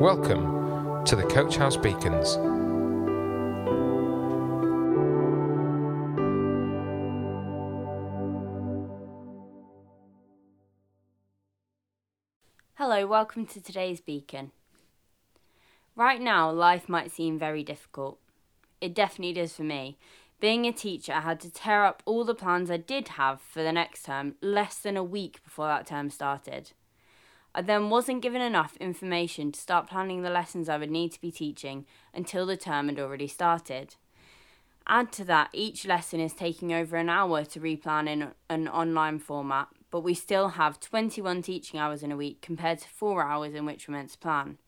Welcome to the Coach House Beacons. Hello, welcome to today's Beacon. Right now, life might seem very difficult. It definitely does for me. Being a teacher, I had to tear up all the plans I did have for the next term less than a week before that term started. I then wasn't given enough information to start planning the lessons I would need to be teaching until the term had already started. Add to that, each lesson is taking over an hour to replan in an online format, but we still have 21 teaching hours in a week compared to 4 hours in which we're meant to plan.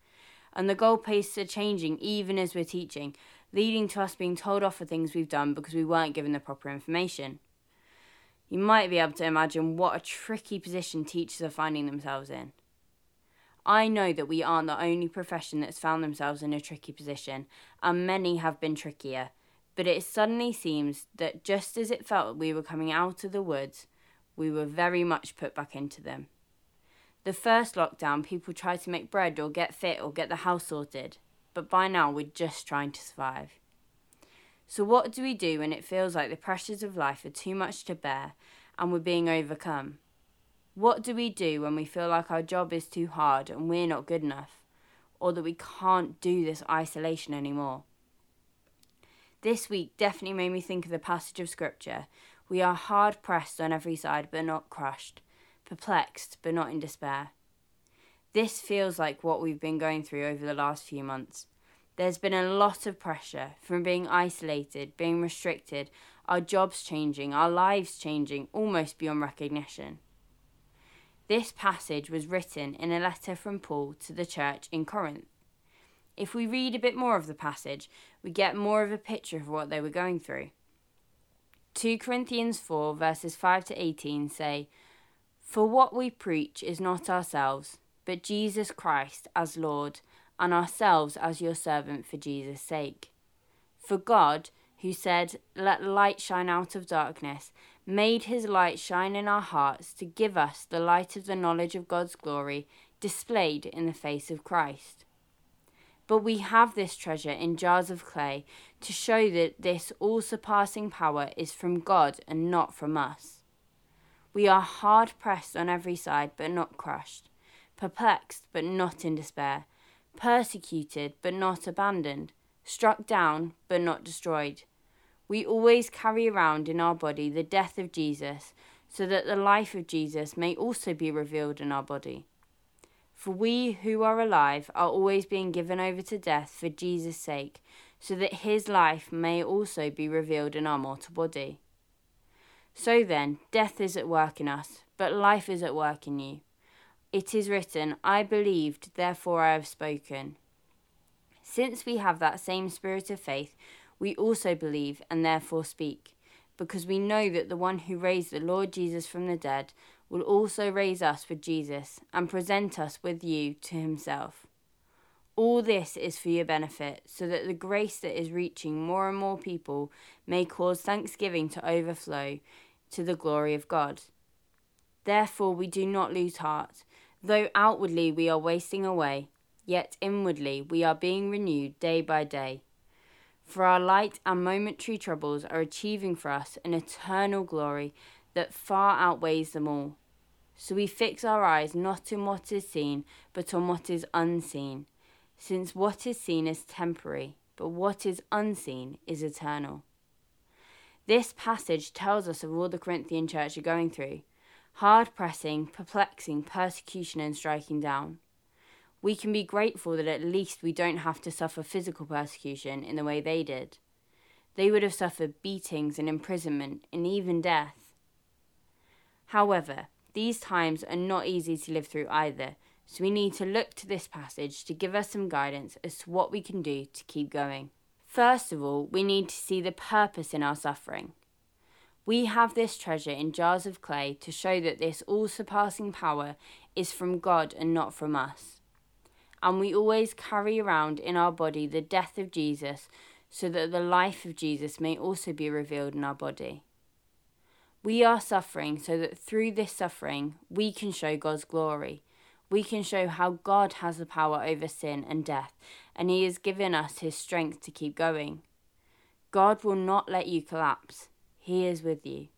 And the goal goalposts are changing even as we're teaching, leading to us being told off for things we've done because we weren't given the proper information. You might be able to imagine what a tricky position teachers are finding themselves in. I know that we aren't the only profession that's found themselves in a tricky position, and many have been trickier. But it suddenly seems that just as it felt we were coming out of the woods, we were very much put back into them. The first lockdown, people tried to make bread or get fit or get the house sorted, but by now we're just trying to survive. So, what do we do when it feels like the pressures of life are too much to bear and we're being overcome? What do we do when we feel like our job is too hard and we're not good enough, or that we can't do this isolation anymore? This week definitely made me think of the passage of Scripture We are hard pressed on every side, but not crushed, perplexed, but not in despair. This feels like what we've been going through over the last few months. There's been a lot of pressure from being isolated, being restricted, our jobs changing, our lives changing almost beyond recognition. This passage was written in a letter from Paul to the church in Corinth. If we read a bit more of the passage, we get more of a picture of what they were going through. 2 Corinthians 4, verses 5 to 18 say, For what we preach is not ourselves, but Jesus Christ as Lord, and ourselves as your servant for Jesus' sake. For God, who said, Let light shine out of darkness, made his light shine in our hearts to give us the light of the knowledge of God's glory displayed in the face of Christ. But we have this treasure in jars of clay to show that this all surpassing power is from God and not from us. We are hard pressed on every side, but not crushed, perplexed, but not in despair, persecuted, but not abandoned, struck down, but not destroyed we always carry around in our body the death of Jesus, so that the life of Jesus may also be revealed in our body. For we who are alive are always being given over to death for Jesus' sake, so that his life may also be revealed in our mortal body. So then, death is at work in us, but life is at work in you. It is written, I believed, therefore I have spoken. Since we have that same spirit of faith, we also believe and therefore speak, because we know that the one who raised the Lord Jesus from the dead will also raise us with Jesus and present us with you to himself. All this is for your benefit, so that the grace that is reaching more and more people may cause thanksgiving to overflow to the glory of God. Therefore, we do not lose heart. Though outwardly we are wasting away, yet inwardly we are being renewed day by day. For our light and momentary troubles are achieving for us an eternal glory that far outweighs them all. So we fix our eyes not on what is seen, but on what is unseen, since what is seen is temporary, but what is unseen is eternal. This passage tells us of all the Corinthian church are going through hard pressing, perplexing, persecution, and striking down we can be grateful that at least we don't have to suffer physical persecution in the way they did. They would have suffered beatings and imprisonment and even death. However, these times are not easy to live through either, so we need to look to this passage to give us some guidance as to what we can do to keep going. First of all, we need to see the purpose in our suffering. We have this treasure in jars of clay to show that this all surpassing power is from God and not from us and we always carry around in our body the death of Jesus, so that the life of Jesus may also be revealed in our body. We are suffering so that through this suffering we can show God's glory. We can show how God has the power over sin and death, and He has given us His strength to keep going. God will not let you collapse, He is with you.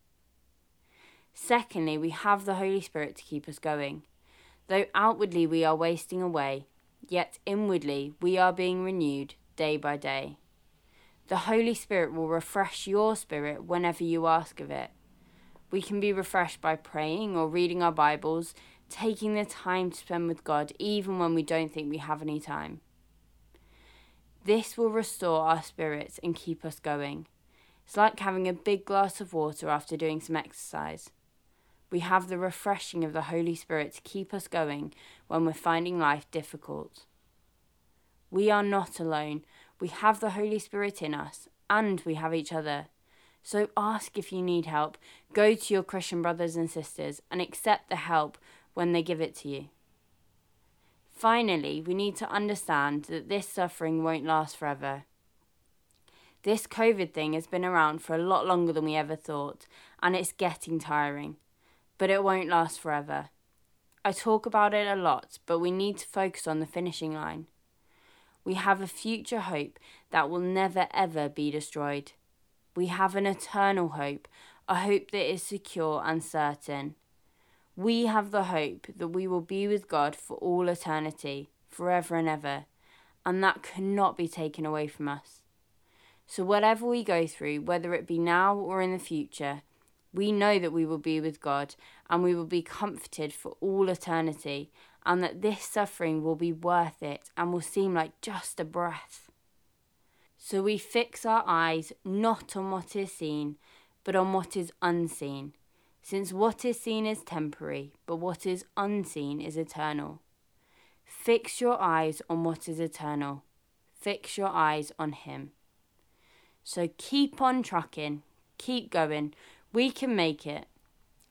Secondly, we have the Holy Spirit to keep us going. Though outwardly we are wasting away, yet inwardly we are being renewed day by day. The Holy Spirit will refresh your spirit whenever you ask of it. We can be refreshed by praying or reading our Bibles, taking the time to spend with God even when we don't think we have any time. This will restore our spirits and keep us going. It's like having a big glass of water after doing some exercise. We have the refreshing of the Holy Spirit to keep us going when we're finding life difficult. We are not alone. We have the Holy Spirit in us, and we have each other. So ask if you need help. Go to your Christian brothers and sisters and accept the help when they give it to you. Finally, we need to understand that this suffering won't last forever. This COVID thing has been around for a lot longer than we ever thought, and it's getting tiring but it won't last forever. I talk about it a lot, but we need to focus on the finishing line. We have a future hope that will never ever be destroyed. We have an eternal hope, a hope that is secure and certain. We have the hope that we will be with God for all eternity, forever and ever, and that cannot be taken away from us. So, whatever we go through, whether it be now or in the future, we know that we will be with God and we will be comforted for all eternity, and that this suffering will be worth it and will seem like just a breath. So we fix our eyes not on what is seen, but on what is unseen, since what is seen is temporary, but what is unseen is eternal. Fix your eyes on what is eternal. Fix your eyes on Him. So keep on trucking, keep going, we can make it.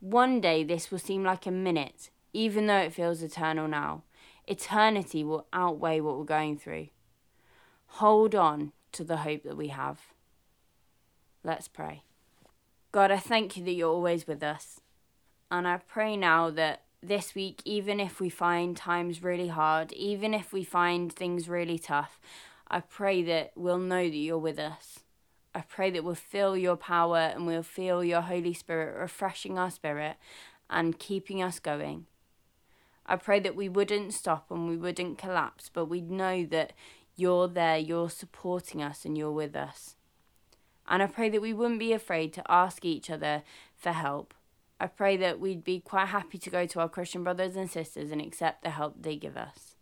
One day this will seem like a minute, even though it feels eternal now. Eternity will outweigh what we're going through. Hold on to the hope that we have. Let's pray. God, I thank you that you're always with us. And I pray now that this week, even if we find times really hard, even if we find things really tough, I pray that we'll know that you're with us. I pray that we'll feel your power and we'll feel your Holy Spirit refreshing our spirit and keeping us going. I pray that we wouldn't stop and we wouldn't collapse, but we'd know that you're there, you're supporting us, and you're with us. And I pray that we wouldn't be afraid to ask each other for help. I pray that we'd be quite happy to go to our Christian brothers and sisters and accept the help they give us.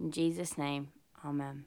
In Jesus' name, Amen.